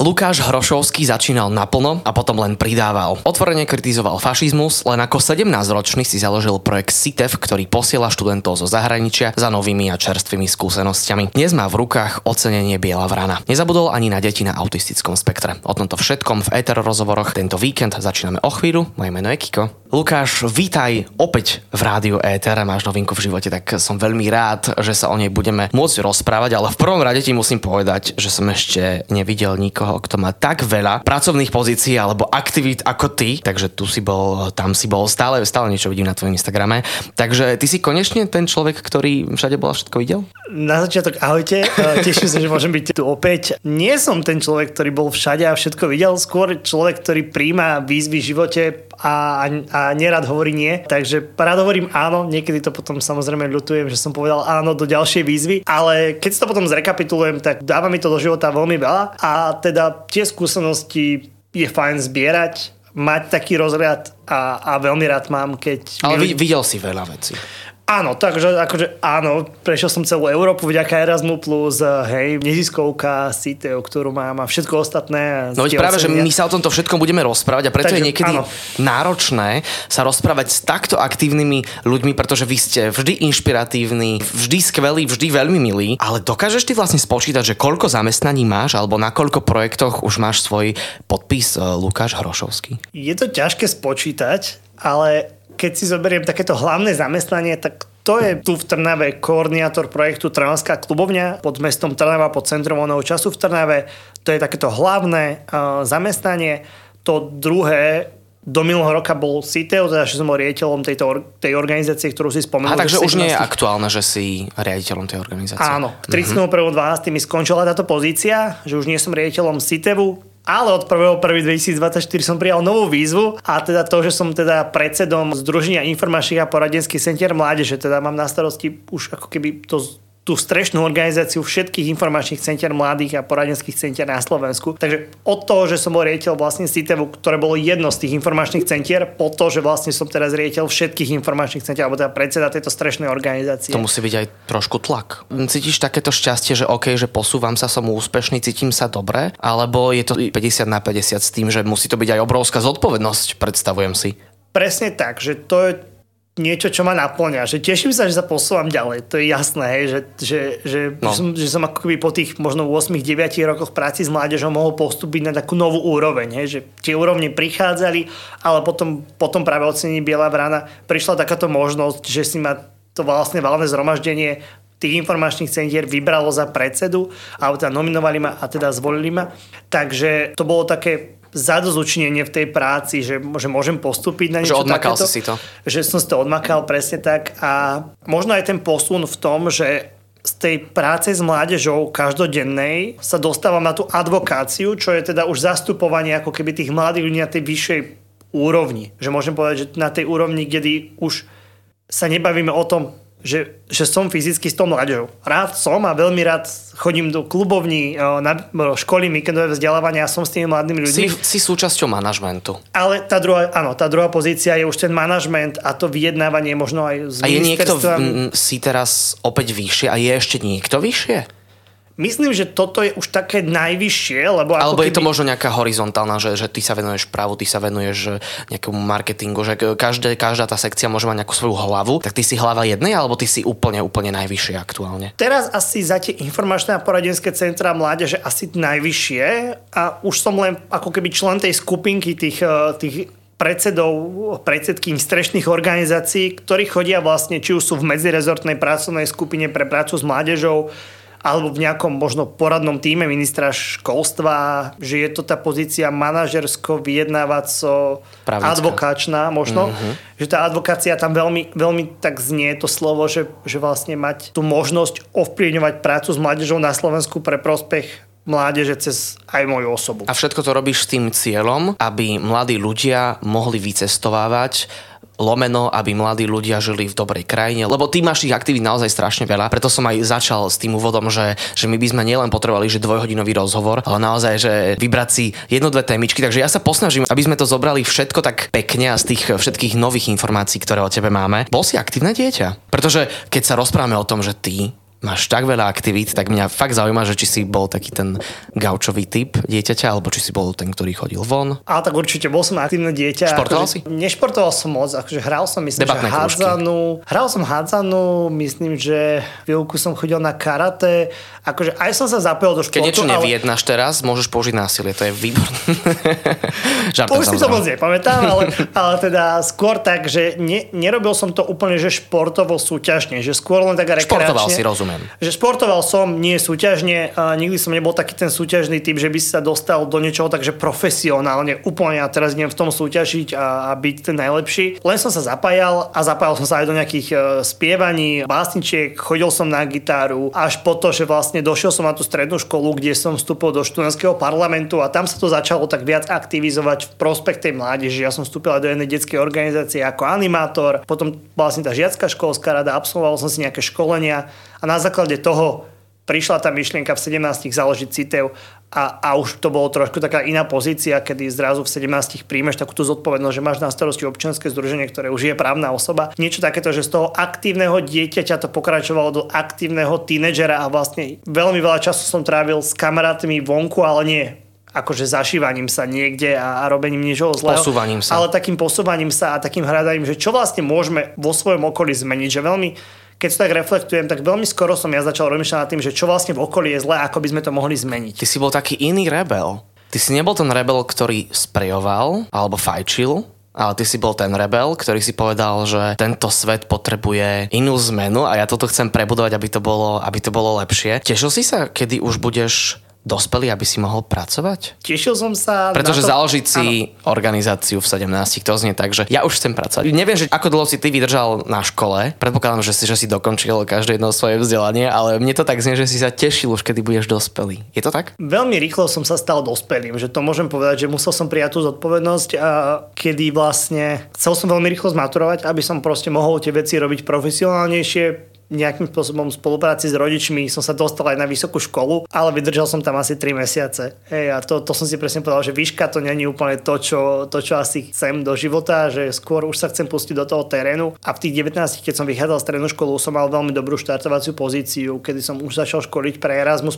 Lukáš Hrošovský začínal naplno a potom len pridával. Otvorene kritizoval fašizmus, len ako 17-ročný si založil projekt CITEF, ktorý posiela študentov zo zahraničia za novými a čerstvými skúsenosťami. Dnes má v rukách ocenenie Biela vrana. Nezabudol ani na deti na autistickom spektre. O tomto všetkom v Ether rozhovoroch tento víkend začíname o chvíľu. Moje meno je Kiko. Lukáš, vítaj opäť v rádiu Ether. Máš novinku v živote, tak som veľmi rád, že sa o nej budeme môcť rozprávať, ale v prvom rade ti musím povedať, že som ešte nevidel nikoho kto má tak veľa pracovných pozícií alebo aktivít ako ty, takže tu si bol, tam si bol, stále, stále niečo vidím na tvojom Instagrame. Takže ty si konečne ten človek, ktorý všade bol a všetko videl? Na začiatok ahojte, e, teším sa, že môžem byť tu opäť. Nie som ten človek, ktorý bol všade a všetko videl, skôr človek, ktorý príjma výzvy v živote a, a nerad hovorí nie. Takže rád hovorím áno, niekedy to potom samozrejme ľutujem, že som povedal áno do ďalšej výzvy, ale keď si to potom zrekapitulujem, tak dáva mi to do života veľmi veľa a teda tie skúsenosti je fajn zbierať, mať taký rozhľad a, a veľmi rád mám, keď... Ale videl si veľa vecí. Áno, takže akože áno, prešiel som celú Európu vďaka Erasmu+, plus, hej, neziskovka, CITEO, ktorú mám a všetko ostatné. No veď práve, že my sa o tomto všetkom budeme rozprávať a preto takže, je niekedy áno. náročné sa rozprávať s takto aktívnymi ľuďmi, pretože vy ste vždy inšpiratívni, vždy skvelí, vždy veľmi milí, ale dokážeš ty vlastne spočítať, že koľko zamestnaní máš alebo na koľko projektoch už máš svoj podpis e, Lukáš Hrošovský? Je to ťažké spočítať, ale keď si zoberiem takéto hlavné zamestnanie, tak to je tu v Trnave koordinátor projektu Trnavská klubovňa pod mestom Trnava, pod centrom voľného času v Trnave. To je takéto hlavné uh, zamestnanie. To druhé do minulého roka bol CITEO, teda že som bol riaditeľom tejto, tej organizácie, ktorú si spomenul. A takže už nie je aktuálne, že si riaditeľom tej organizácie. Áno, 31.12. Mm-hmm. mi skončila táto pozícia, že už nie som riaditeľom CITEVu, ale od 1.1.2024 som prijal novú výzvu a teda to, že som teda predsedom Združenia informačných a poradenských centier mládeže, teda mám na starosti už ako keby to tú strešnú organizáciu všetkých informačných centier mladých a poradenských centier na Slovensku. Takže od toho, že som bol riaditeľ vlastne CITEVu, ktoré bolo jedno z tých informačných centier, po to, že vlastne som teraz riaditeľ všetkých informačných centier, alebo teda predseda tejto strešnej organizácie. To musí byť aj trošku tlak. Cítiš takéto šťastie, že OK, že posúvam sa, som úspešný, cítim sa dobre, alebo je to 50 na 50 s tým, že musí to byť aj obrovská zodpovednosť, predstavujem si. Presne tak, že to je niečo, čo ma naplňa. Že teším sa, že sa posúvam ďalej. To je jasné, hej, že, že, že, no. som, že som ako keby po tých možno 8-9 rokoch práci s mládežou mohol postúpiť na takú novú úroveň. Hej, že tie úrovne prichádzali, ale potom, potom práve ocenení Biela vrana prišla takáto možnosť, že si ma to vlastne valné zhromaždenie tých informačných centier vybralo za predsedu a teda nominovali ma a teda zvolili ma. Takže to bolo také zadozučnenie v tej práci, že, že môžem postúpiť na niečo Že odmakal takéto, si to. Že som si to odmakal presne tak a možno aj ten posun v tom, že z tej práce s mládežou každodennej sa dostávam na tú advokáciu, čo je teda už zastupovanie ako keby tých mladých ľudí na tej vyššej úrovni. Že môžem povedať, že na tej úrovni, kedy už sa nebavíme o tom, že, že som fyzicky s tou mladou. Rád som a veľmi rád chodím do klubovní, na školy, víkendové vzdelávania a som s tými mladými ľuďmi. Si, si súčasťou manažmentu. Ale tá druhá, áno, tá druhá pozícia je už ten manažment a to vyjednávanie možno aj s A je niekto v, si teraz opäť vyššie a je ešte niekto vyššie? Myslím, že toto je už také najvyššie, lebo... Alebo keby... je to možno nejaká horizontálna, že, že ty sa venuješ právu, ty sa venuješ nejakému marketingu, že každé, každá tá sekcia môže mať nejakú svoju hlavu, tak ty si hlava jednej, alebo ty si úplne, úplne najvyššie aktuálne? Teraz asi za tie informačné a poradenské centra mládeže asi najvyššie a už som len ako keby člen tej skupinky tých, eh, tých predsedov, predsedkým strešných organizácií, ktorí chodia vlastne, či už sú v medzirezortnej pracovnej skupine pre prácu s mládežou, alebo v nejakom možno poradnom týme ministra školstva, že je to tá pozícia manažersko, vyjednávaco, advokáčna možno, mm-hmm. že tá advokácia tam veľmi, veľmi tak znie to slovo, že, že vlastne mať tú možnosť ovplyvňovať prácu s mládežou na Slovensku pre prospech mládeže cez aj moju osobu. A všetko to robíš s tým cieľom, aby mladí ľudia mohli vycestovávať lomeno, aby mladí ľudia žili v dobrej krajine, lebo ty máš tých aktivít naozaj strašne veľa. Preto som aj začal s tým úvodom, že, že my by sme nielen potrebovali že dvojhodinový rozhovor, ale naozaj, že vybrať si jednu, dve témičky. Takže ja sa posnažím, aby sme to zobrali všetko tak pekne a z tých všetkých nových informácií, ktoré o tebe máme. Bol si aktívne dieťa? Pretože keď sa rozprávame o tom, že ty máš tak veľa aktivít, tak mňa fakt zaujíma, že či si bol taký ten gaučový typ dieťaťa, alebo či si bol ten, ktorý chodil von. A tak určite, bol som aktívne dieťa. Športoval akože, si? Nešportoval som moc, akože hral som, myslím, Debatné že hádzanú. Hral som hádzanú, myslím, že chvíľku som chodil na karate. Akože aj som sa zapojil do športu. Keď niečo nevyjednáš ale... teraz, môžeš použiť násilie, to je výborné. Už si to moc nepamätám, ale, ale teda skôr tak, že ne, nerobil som to úplne, že športovo súťažne, že skôr len tak rekreačne. Športoval si, rozumiem rozumiem. Že športoval som, nie súťažne, a nikdy som nebol taký ten súťažný typ, že by sa dostal do niečoho takže profesionálne, úplne a teraz idem v tom súťažiť a, a byť ten najlepší. Len som sa zapájal a zapájal som sa aj do nejakých uh, spievaní, básničiek, chodil som na gitáru, až po to, že vlastne došiel som na tú strednú školu, kde som vstúpil do študentského parlamentu a tam sa to začalo tak viac aktivizovať v prospech tej mládeže. Ja som vstúpil do jednej detskej organizácie ako animátor, potom vlastne tá žiacká školská rada, absolvoval som si nejaké školenia a na základe toho prišla tá myšlienka v 17 založiť CITEV a, a už to bolo trošku taká iná pozícia, kedy zrazu v 17 príjmeš takúto zodpovednosť, že máš na starosti občianske združenie, ktoré už je právna osoba. Niečo takéto, že z toho aktívneho dieťaťa to pokračovalo do aktívneho tínedžera a vlastne veľmi veľa času som trávil s kamarátmi vonku, ale nie akože zašívaním sa niekde a, a robením niečoho zlého. Posúvaním sa. Ale takým posúvaním sa a takým hľadaním, že čo vlastne môžeme vo svojom okolí zmeniť. Že veľmi keď sa tak reflektujem, tak veľmi skoro som ja začal rozmýšľať nad tým, že čo vlastne v okolí je zlé, ako by sme to mohli zmeniť. Ty si bol taký iný rebel. Ty si nebol ten rebel, ktorý sprejoval alebo fajčil, ale ty si bol ten rebel, ktorý si povedal, že tento svet potrebuje inú zmenu a ja toto chcem prebudovať, aby to bolo, aby to bolo lepšie. Tešil si sa, kedy už budeš dospelý, aby si mohol pracovať? Tešil som sa... Pretože to... založiť si ano. organizáciu v 17, to znie tak, že ja už chcem pracovať. Neviem, že ako dlho si ty vydržal na škole. Predpokladám, že si, že si dokončil každé jedno svoje vzdelanie, ale mne to tak znie, že si sa tešil už, kedy budeš dospelý. Je to tak? Veľmi rýchlo som sa stal dospelým, že to môžem povedať, že musel som prijať tú zodpovednosť a kedy vlastne chcel som veľmi rýchlo zmaturovať, aby som proste mohol tie veci robiť profesionálnejšie, nejakým spôsobom v spolupráci s rodičmi som sa dostal aj na vysokú školu, ale vydržal som tam asi 3 mesiace. Hej, a to, to som si presne povedal, že výška to není úplne to čo, to, čo asi chcem do života, že skôr už sa chcem pustiť do toho terénu. A v tých 19, keď som vychádzal z strednú školu, som mal veľmi dobrú štartovaciu pozíciu, kedy som už začal školiť pre Erasmus+.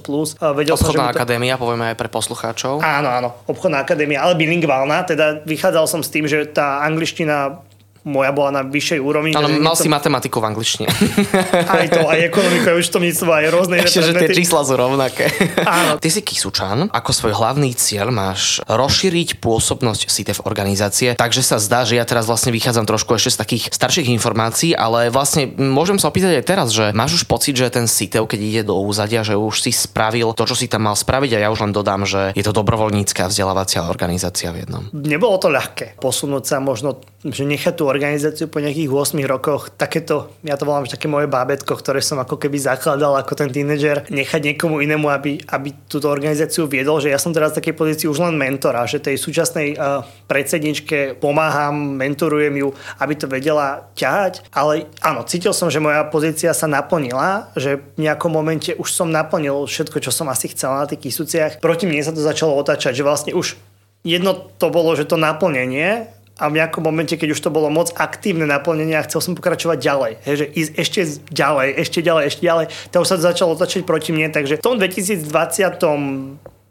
Vedel obchodná som, že to... akadémia, povieme aj pre poslucháčov. Áno, áno, obchodná akadémia, ale bilingválna, teda vychádzal som s tým, že tá angličtina moja bola na vyššej úrovni. Áno, mal si matematiku v angličtine. Aj to, aj ekonomiku, aj účtovníctvo, aj rôzne Ešte, že tie čísla sú rovnaké. Áno. Ty si Kisučan, ako svoj hlavný cieľ máš rozšíriť pôsobnosť CITEF organizácie, takže sa zdá, že ja teraz vlastne vychádzam trošku ešte z takých starších informácií, ale vlastne môžem sa opýtať aj teraz, že máš už pocit, že ten CITEF, keď ide do úzadia, že už si spravil to, čo si tam mal spraviť a ja už len dodám, že je to dobrovoľnícka vzdelávacia organizácia v jednom. Nebolo to ľahké posunúť sa možno, že nechať tú organizáciu po nejakých 8 rokoch, takéto, ja to volám, že také moje bábetko, ktoré som ako keby zakladal ako ten tínedžer, nechať niekomu inému, aby, aby túto organizáciu viedol, že ja som teraz v takej pozícii už len mentora, že tej súčasnej uh, predsedničke pomáham, mentorujem ju, aby to vedela ťahať, ale áno, cítil som, že moja pozícia sa naplnila, že v nejakom momente už som naplnil všetko, čo som asi chcel na tých kysúciach. Proti mne sa to začalo otáčať, že vlastne už jedno to bolo, že to naplnenie a v nejakom momente, keď už to bolo moc aktívne naplnenie a chcel som pokračovať ďalej, hej, že ísť ešte ďalej, ešte ďalej, ešte ďalej, to už sa začalo otačať proti mne, takže v tom 2020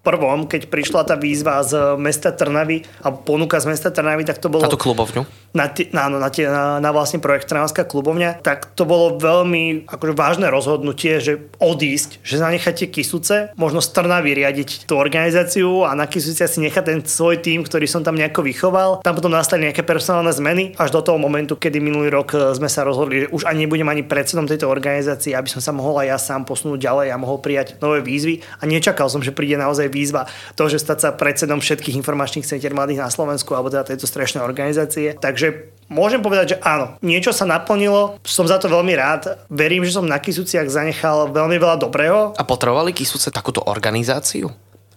prvom, keď prišla tá výzva z mesta Trnavy a ponuka z mesta Trnavy, tak to bolo... Na tú klubovňu? Na, t- na, na, tie, na, na vlastne projekt Trnavská klubovňa, tak to bolo veľmi akože vážne rozhodnutie, že odísť, že zanecháte Kisuce, možno z Trnavy riadiť tú organizáciu a na Kisuce si nechať ten svoj tým, ktorý som tam nejako vychoval. Tam potom nastali nejaké personálne zmeny až do toho momentu, kedy minulý rok e, sme sa rozhodli, že už ani nebudem ani predsedom tejto organizácie, aby som sa mohol aj ja sám posunúť ďalej a mohol prijať nové výzvy. A nečakal som, že príde naozaj výzva to, že stať sa predsedom všetkých informačných centier mladých na Slovensku alebo teda tejto strešnej organizácie. Takže môžem povedať, že áno, niečo sa naplnilo, som za to veľmi rád. Verím, že som na Kisuciach zanechal veľmi veľa dobrého. A potrebovali Kisuce takúto organizáciu?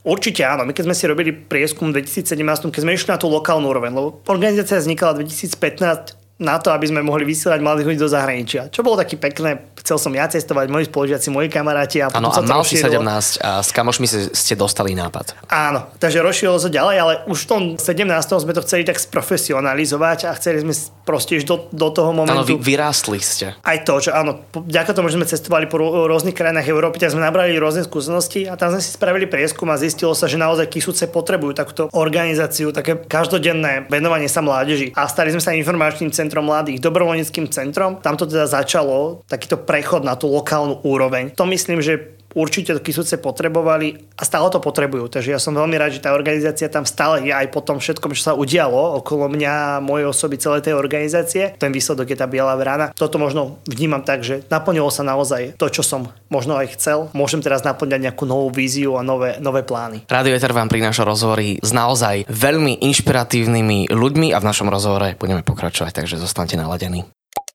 Určite áno. My keď sme si robili prieskum v 2017, keď sme išli na tú lokálnu úroveň, lebo organizácia vznikala 2015 na to, aby sme mohli vysielať mladých ľudí do zahraničia. Čo bolo taký pekné, chcel som ja cestovať, moji spolužiaci, moji kamaráti. A Áno, a mal si 17 a s kamošmi ste dostali nápad. Áno, takže rozšírilo sa ďalej, ale už v tom 17. sme to chceli tak sprofesionalizovať a chceli sme proste ísť do, do toho momentu. Áno, vy, vyrástli ste. Aj to, že áno, vďaka tomu, že sme cestovali po rôznych krajinách Európy, tak sme nabrali rôzne skúsenosti a tam sme si spravili prieskum a zistilo sa, že naozaj Kisúce potrebujú takúto organizáciu, také každodenné venovanie sa mládeži. A stali sme sa informačným centrum centrom mladých, dobrovoľníckým centrom. Tam to teda začalo, takýto prechod na tú lokálnu úroveň. To myslím, že určite Kisúce potrebovali a stále to potrebujú. Takže ja som veľmi rád, že tá organizácia tam stále je aj po tom všetkom, čo sa udialo okolo mňa, mojej osoby, celej tej organizácie. Ten výsledok je tá biela vrana. Toto možno vnímam tak, že naplnilo sa naozaj to, čo som možno aj chcel. Môžem teraz naplňať nejakú novú víziu a nové, nové plány. Radio Eter vám prináša rozhovory s naozaj veľmi inšpiratívnymi ľuďmi a v našom rozhovore budeme pokračovať, takže zostanete naladení.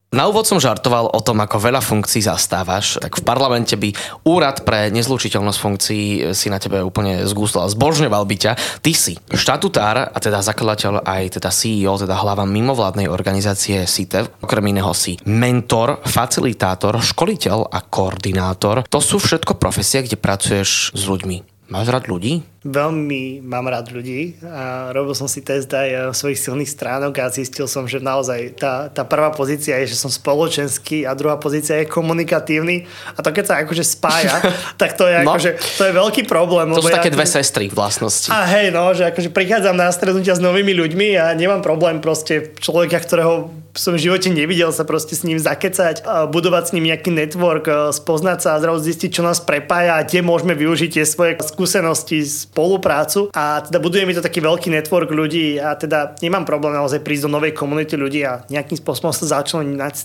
Na úvod som žartoval o tom, ako veľa funkcií zastávaš. Tak v parlamente by úrad pre nezlučiteľnosť funkcií si na tebe úplne zgústil a zbožňoval by ťa. Ty si štatutár a teda zakladateľ aj teda CEO, teda hlava mimovládnej organizácie SITEV. Okrem iného si mentor, facilitátor, školiteľ a koordinátor. To sú všetko profesie, kde pracuješ s ľuďmi. Máš rád ľudí? Veľmi mám rád ľudí a robil som si test aj eh, svojich silných stránok a zistil som, že naozaj tá, tá prvá pozícia je, že som spoločenský a druhá pozícia je komunikatívny a to keď sa akože spája, tak to je, no. akože, to je veľký problém. To sú ja také dve sestry vlastnosti. A hej, no, že akože prichádzam na stretnutia s novými ľuďmi a nemám problém proste človeka, ktorého som v živote nevidel sa proste s ním zakecať, budovať s ním nejaký network, spoznať sa a zrazu zistiť, čo nás prepája a kde môžeme využiť tie svoje skúsenosti spoluprácu a teda buduje mi to taký veľký network ľudí a teda nemám problém naozaj prísť do novej komunity ľudí a nejakým spôsobom sa začať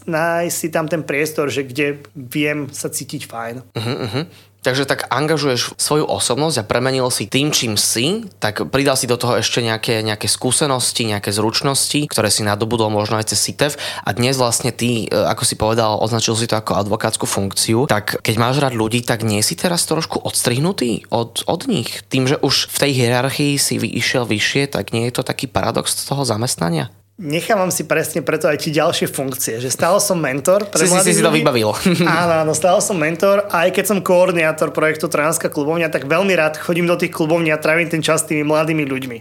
nájsť si tam ten priestor, že kde viem sa cítiť fajn. Uh-huh, uh-huh. Takže tak angažuješ svoju osobnosť a premenil si tým, čím si, tak pridal si do toho ešte nejaké, nejaké skúsenosti, nejaké zručnosti, ktoré si nadobudol možno aj cez CITEV a dnes vlastne ty, e, ako si povedal, označil si to ako advokátsku funkciu, tak keď máš rád ľudí, tak nie si teraz trošku odstrihnutý od, od nich? Tým, že už v tej hierarchii si išiel vyššie, tak nie je to taký paradox toho zamestnania? Nechávam si presne preto aj ti ďalšie funkcie, že stále som mentor pre si, si, si to vybavil. áno, áno, stále som mentor aj keď som koordinátor projektu Transka klubovňa, tak veľmi rád chodím do tých klubovní a trávim ten čas s tými mladými ľuďmi.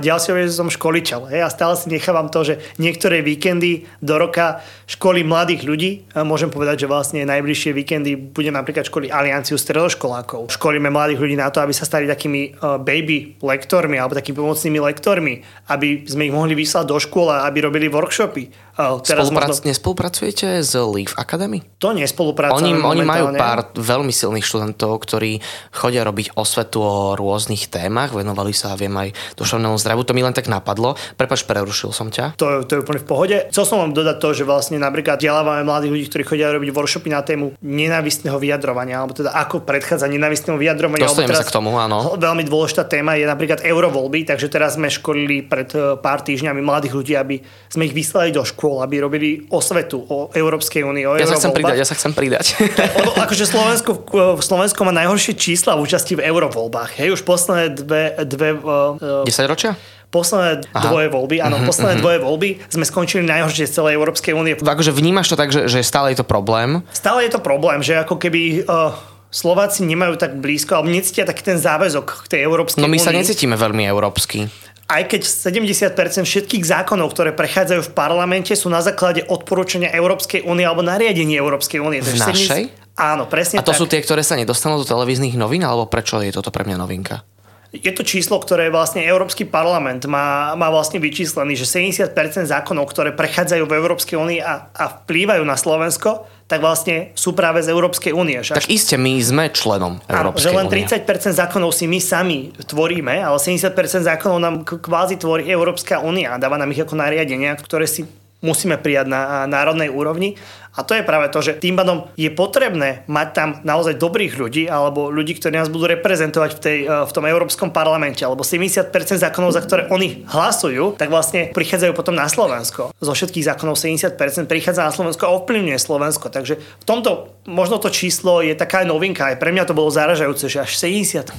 Ďalšia vec, že som školiteľ. Hej, a stále si nechávam to, že niektoré víkendy do roka školy mladých ľudí. A môžem povedať, že vlastne najbližšie víkendy bude napríklad školy Alianciu stredoškolákov. Školíme mladých ľudí na to, aby sa stali takými baby lektormi alebo takými pomocnými lektormi, aby sme ich mohli vyslať do škôl a aby robili workshopy. Teraz Spoluprac- možno... Nespolupracujete s Leaf Academy? To nespolupracujeme Oni, oni majú pár veľmi silných študentov, ktorí chodia robiť osvetu o rôznych témach, venovali sa, viem, aj duševnému duševnému zdraviu. To mi len tak napadlo. Prepač, prerušil som ťa. To, to je úplne v pohode. Chcel som vám dodať to, že vlastne napríklad vzdelávame mladých ľudí, ktorí chodia robiť workshopy na tému nenávistného vyjadrovania, alebo teda ako predchádzať nenávistného vyjadrovania. Dostaneme sa k tomu, áno. Veľmi dôležitá téma je napríklad eurovoľby, takže teraz sme školili pred e, pár týždňami mladých ľudí, aby sme ich vyslali do škôl, aby robili osvetu o Európskej únii. ja sa chcem pridať, ja sa chcem pridať. Akože Slovensko, Slovensko má najhoršie čísla v účasti v eurovoľbách. Hej, už posledné dve, dve uh, 10 ročia? posledné Aha. dvoje voľby, áno, mm-hmm, posledné mm-hmm. dvoje voľby sme skončili najhoršie z celej Európskej únie. Takže vnímaš to tak, že, že stále je to problém? Stále je to problém, že ako keby... Uh, Slováci nemajú tak blízko, alebo necítia taký ten záväzok k tej Európskej No my únii. sa necítime veľmi európsky aj keď 70% všetkých zákonov, ktoré prechádzajú v parlamente, sú na základe odporúčania Európskej únie alebo nariadení Európskej únie. V našej? Áno, presne A to tak. sú tie, ktoré sa nedostanú do televíznych novín, alebo prečo je toto pre mňa novinka? Je to číslo, ktoré vlastne Európsky parlament má, má vlastne vyčíslený, že 70% zákonov, ktoré prechádzajú v Európskej únii a, a vplyvajú na Slovensko, tak vlastne sú práve z Európskej únie. Tak iste my sme členom Európskej únie. Že len 30% zákonov si my sami tvoríme, ale 70% zákonov nám kvázi tvorí Európska únia a dáva nám ich ako nariadenia, ktoré si musíme prijať na národnej úrovni A to je práve to, že tým pádom je potrebné mať tam naozaj dobrých ľudí alebo ľudí, ktorí nás budú reprezentovať v, tej, v tom Európskom parlamente, alebo 70% zákonov, za ktoré oni hlasujú, tak vlastne prichádzajú potom na Slovensko. Zo všetkých zákonov 70% prichádza na Slovensko a ovplyvňuje Slovensko. Takže v tomto možno to číslo je taká novinka. Aj pre mňa to bolo zaražajúce, že až 70%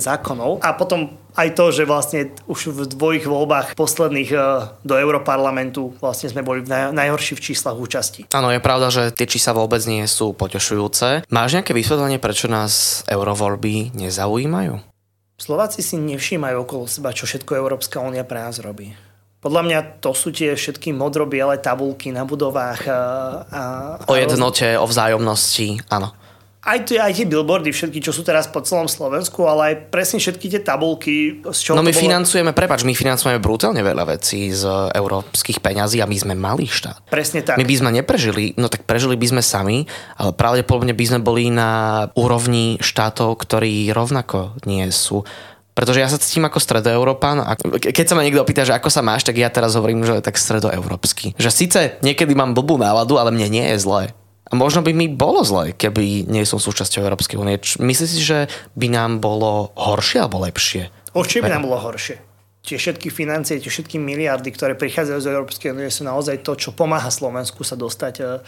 zákonov a potom aj to, že vlastne už v dvojich voľbách posledných e, do Europarlamentu vlastne sme boli najhorší v číslach účasti. Áno, je pravda, že tie čísla vôbec nie sú potešujúce. Máš nejaké vysvetlenie, prečo nás eurovoľby nezaujímajú? Slováci si nevšímajú okolo seba, čo všetko Európska únia pre nás robí. Podľa mňa to sú tie všetky modrobiele tabulky na budovách. A, a, o jednote, o vzájomnosti, áno aj tie, aj tie billboardy, všetky, čo sú teraz po celom Slovensku, ale aj presne všetky tie tabulky. Z čoho no my bolo... financujeme, prepač, my financujeme brutálne veľa vecí z európskych peňazí a my sme malý štát. Presne tak. My by sme neprežili, no tak prežili by sme sami, ale pravdepodobne by sme boli na úrovni štátov, ktorí rovnako nie sú pretože ja sa cítim ako stredoeurópan a keď sa ma niekto opýta, že ako sa máš, tak ja teraz hovorím, že tak stredoeurópsky. Že síce niekedy mám blbú náladu, ale mne nie je zle. A možno by mi bolo zle, keby nie som súčasťou Európskej únie. Myslíš si, že by nám bolo horšie alebo lepšie? Určite by nám bolo horšie. Tie všetky financie, tie všetky miliardy, ktoré prichádzajú z Európskej únie sú naozaj to, čo pomáha Slovensku sa dostať uh,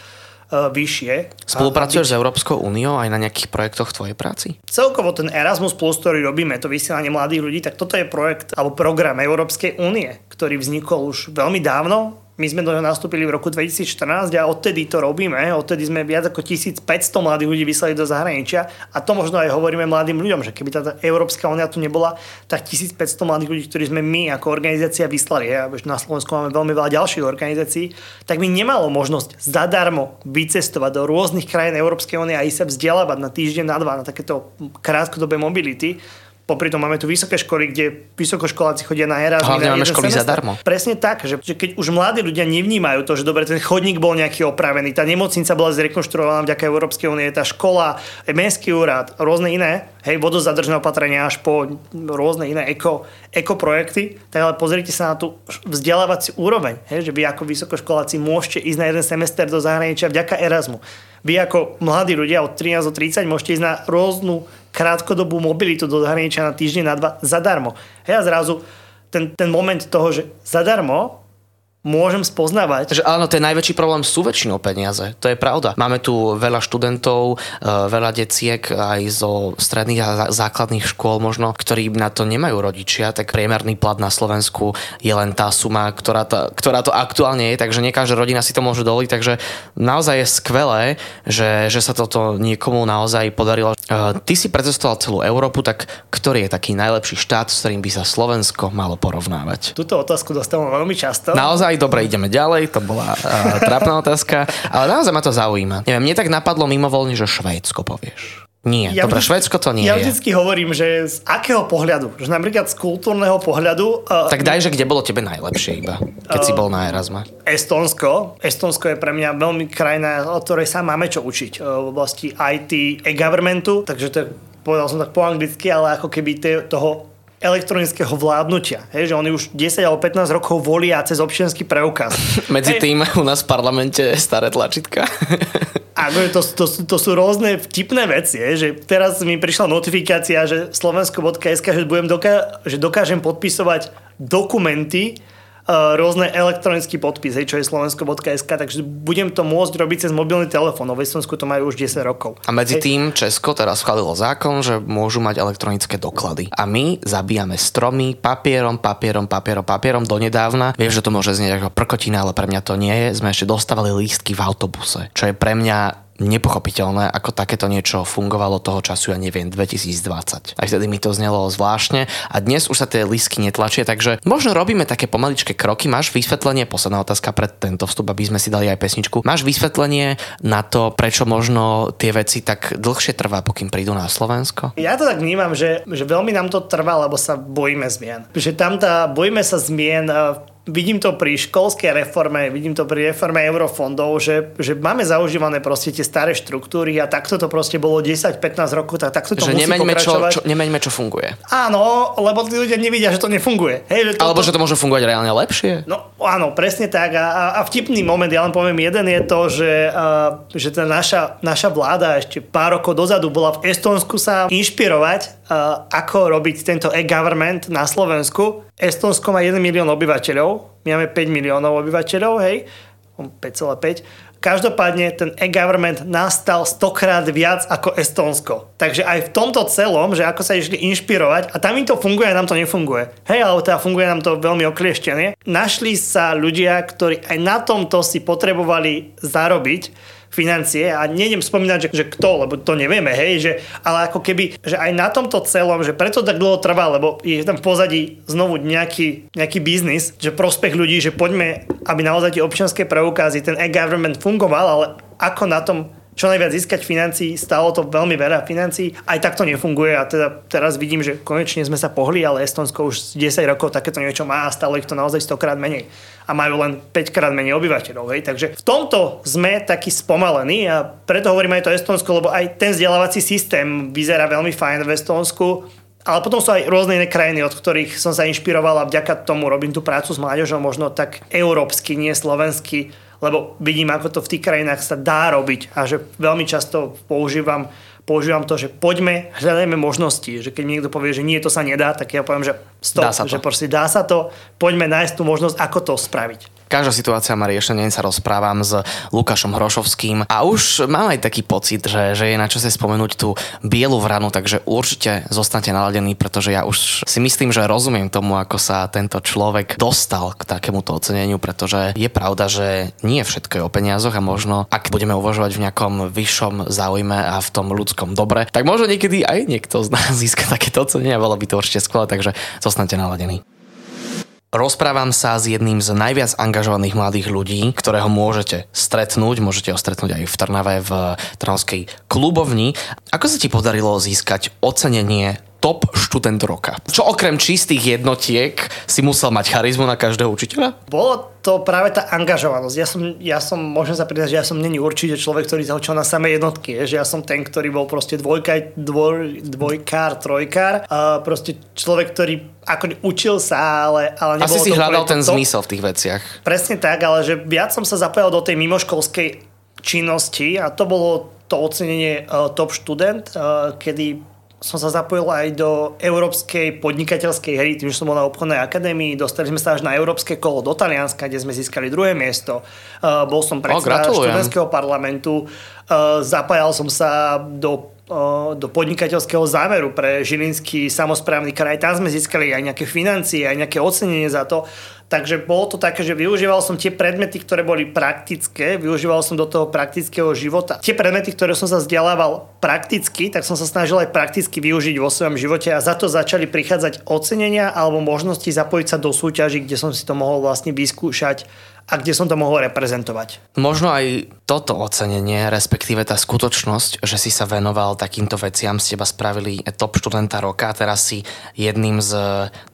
uh, vyššie. Spolupracuješ s Európskou úniou aj na nejakých projektoch v tvojej práci? Celkovo ten Erasmus Plus, ktorý robíme, to vysielanie mladých ľudí, tak toto je projekt alebo program Európskej únie, ktorý vznikol už veľmi dávno my sme do neho nastúpili v roku 2014 a odtedy to robíme. Odtedy sme viac ako 1500 mladých ľudí vyslali do zahraničia a to možno aj hovoríme mladým ľuďom, že keby tá Európska únia tu nebola, tak 1500 mladých ľudí, ktorí sme my ako organizácia vyslali, a na Slovensku máme veľmi veľa ďalších organizácií, tak by nemalo možnosť zadarmo vycestovať do rôznych krajín Európskej únie a ísť sa vzdelávať na týždeň, na dva, na takéto krátkodobé mobility Popri tom máme tu vysoké školy, kde vysokoškoláci chodia na Erasmus. Hlavne máme školy semestr. zadarmo. Presne tak, že, že keď už mladí ľudia nevnímajú to, že dobre, ten chodník bol nejaký opravený, tá nemocnica bola zrekonštruovaná vďaka Európskej únie, tá škola, mestský úrad, rôzne iné, hej, vodozadržné opatrenia až po rôzne iné eko, projekty, tak ale pozrite sa na tú vzdelávací úroveň, hej, že vy ako vysokoškoláci môžete ísť na jeden semester do zahraničia vďaka Erasmu. Vy ako mladí ľudia od 13 do 30 môžete ísť na rôznu krátkodobú mobilitu do zahraničia na týždeň, na dva zadarmo. A zrazu ten, ten moment toho, že zadarmo môžem spoznávať. Takže áno, ten najväčší problém sú väčšinou peniaze. To je pravda. Máme tu veľa študentov, e, veľa deciek aj zo stredných a základných škôl možno, ktorí na to nemajú rodičia, tak priemerný plat na Slovensku je len tá suma, ktorá to, ktorá to aktuálne je, takže nie každá rodina si to môže dovoliť, takže naozaj je skvelé, že, že sa toto niekomu naozaj podarilo. E, ty si predstavil celú Európu, tak ktorý je taký najlepší štát, s ktorým by sa Slovensko malo porovnávať? Túto otázku dostávam veľmi často. Naozaj dobre, ideme ďalej, to bola uh, trápna otázka, ale naozaj ma to zaujíma. Neviem, mne tak napadlo mimovoľne, že Švédsko povieš. Nie, ja dobre, Švédsko to nie ja je. Ja vždycky hovorím, že z akého pohľadu? Že napríklad z kultúrneho pohľadu... Uh, tak daj, že kde bolo tebe najlepšie iba, keď uh, si bol na Erasme. Estonsko. Estonsko je pre mňa veľmi krajina, o ktorej sa máme čo učiť uh, v oblasti IT, e-governmentu, takže to je, povedal som tak po anglicky, ale ako keby toho elektronického vládnutia. Hej, že oni už 10 alebo 15 rokov volia cez občianský preukaz. Medzi hej. tým u nás v parlamente staré tlačítka. Áno, to, to, to, sú rôzne vtipné veci, je, že teraz mi prišla notifikácia, že slovensko.sk, že, budem doká- že dokážem podpisovať dokumenty, rôzne elektronický podpis, hej, čo je slovensko.sk, takže budem to môcť robiť cez mobilný telefón. V Estonsku to majú už 10 rokov. A medzi hej. tým Česko teraz schválilo zákon, že môžu mať elektronické doklady. A my zabíjame stromy papierom, papierom, papierom, papierom donedávna. Viem, že to môže znieť ako prkotina, ale pre mňa to nie je. Sme ešte dostávali lístky v autobuse, čo je pre mňa nepochopiteľné, ako takéto niečo fungovalo toho času, ja neviem, 2020. Aj vtedy mi to znelo zvláštne a dnes už sa tie lísky netlačia, takže možno robíme také pomaličké kroky. Máš vysvetlenie, posledná otázka pred tento vstup, aby sme si dali aj pesničku. Máš vysvetlenie na to, prečo možno tie veci tak dlhšie trvá, pokým prídu na Slovensko? Ja to tak vnímam, že, že veľmi nám to trvá, lebo sa bojíme zmien. Že tam tá, bojíme sa zmien vidím to pri školskej reforme, vidím to pri reforme eurofondov, že, že máme zaužívané proste tie staré štruktúry a takto to proste bolo 10-15 rokov, tak takto to že musí nemeňme pokračovať. Čo, čo, nemeňme, čo funguje. Áno, lebo tí ľudia nevidia, že to nefunguje. Hej, že to, Alebo že to môže fungovať reálne lepšie. No áno, presne tak. A, a vtipný moment, ja len poviem jeden, je to, že, uh, že tá naša, naša vláda ešte pár rokov dozadu bola v Estonsku sa inšpirovať, uh, ako robiť tento e-government na Slovensku. Estonsko má 1 milión obyvateľov, my máme 5 miliónov obyvateľov, hej, 5,5. Každopádne ten e-government nastal stokrát viac ako Estonsko. Takže aj v tomto celom, že ako sa išli inšpirovať, a tam im to funguje, a nám to nefunguje. Hej, ale teda funguje nám to veľmi oklieštené. Našli sa ľudia, ktorí aj na tomto si potrebovali zarobiť financie a nejdem spomínať, že, že kto, lebo to nevieme, hej, že, ale ako keby, že aj na tomto celom, že preto tak dlho trvá, lebo je tam v pozadí znovu nejaký, nejaký biznis, že prospech ľudí, že poďme, aby naozaj tie občianské preukázy, ten e-government fungoval, ale ako na tom čo najviac získať financí, stalo to veľmi veľa financí, aj tak to nefunguje a teda teraz vidím, že konečne sme sa pohli, ale Estonsko už 10 rokov takéto niečo má a stalo ich to naozaj 100 krát menej a majú len 5 krát menej obyvateľov. Hej. Takže v tomto sme takí spomalení a preto hovorím aj to Estonsko, lebo aj ten vzdelávací systém vyzerá veľmi fajn v Estonsku, ale potom sú aj rôzne iné krajiny, od ktorých som sa inšpiroval a vďaka tomu robím tú prácu s mládežou možno tak európsky, nie slovensky lebo vidím, ako to v tých krajinách sa dá robiť a že veľmi často používam, používam to, že poďme, hľadajme možnosti, že keď mi niekto povie, že nie, to sa nedá, tak ja poviem, že stop, dá sa to. že proste dá sa to, poďme nájsť tú možnosť, ako to spraviť. Každá situácia má riešenie, sa rozprávam s Lukášom Hrošovským a už mám aj taký pocit, že, že je na čo sa spomenúť tú bielu vranu, takže určite zostanete naladení, pretože ja už si myslím, že rozumiem tomu, ako sa tento človek dostal k takémuto oceneniu, pretože je pravda, že nie všetko je o peniazoch a možno, ak budeme uvažovať v nejakom vyššom záujme a v tom ľudskom dobre, tak možno niekedy aj niekto z nás získa takéto ocenenie bolo by to určite skvelé, takže zostanete naladení. Rozprávam sa s jedným z najviac angažovaných mladých ľudí, ktorého môžete stretnúť, môžete ho stretnúť aj v Trnave v Trnavskej klubovni. Ako sa ti podarilo získať ocenenie top študent roka. Čo okrem čistých jednotiek si musel mať charizmu na každého učiteľa? Bolo to práve tá angažovanosť. Ja som, ja som môžem sa pridať, že ja som není určite človek, ktorý zaučil na samé jednotky. Je, že ja som ten, ktorý bol proste dvojka, dvoj, dvojkár, trojkár. A proste človek, ktorý ako učil sa, ale, ale Asi si hľadal ten to, zmysel v tých veciach. Presne tak, ale že viac som sa zapojil do tej mimoškolskej činnosti a to bolo to ocenenie uh, top študent, uh, kedy som sa zapojil aj do európskej podnikateľskej hry, tým, že som bol na obchodnej akadémii, dostali sme sa až na európske kolo do Talianska, kde sme získali druhé miesto. Uh, bol som predseda študentského parlamentu, uh, zapájal som sa do do podnikateľského zámeru pre Žilinský samozprávny kraj. Tam sme získali aj nejaké financie, aj nejaké ocenenie za to. Takže bolo to také, že využíval som tie predmety, ktoré boli praktické, využíval som do toho praktického života. Tie predmety, ktoré som sa vzdelával prakticky, tak som sa snažil aj prakticky využiť vo svojom živote a za to začali prichádzať ocenenia alebo možnosti zapojiť sa do súťaží, kde som si to mohol vlastne vyskúšať a kde som to mohol reprezentovať. Možno aj toto ocenenie, respektíve tá skutočnosť, že si sa venoval takýmto veciam, z teba spravili top študenta roka a teraz si jedným z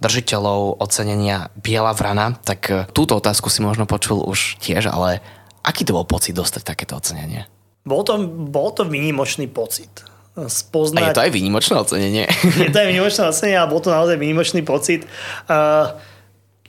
držiteľov ocenenia Biela vrana, tak e, túto otázku si možno počul už tiež, ale aký to bol pocit dostať takéto ocenenie? Bol to, bol to výnimočný pocit spoznať... A je to aj výnimočné ocenenie. Je to aj výnimočné ocenenie, ale bol to naozaj výnimočný pocit. Uh,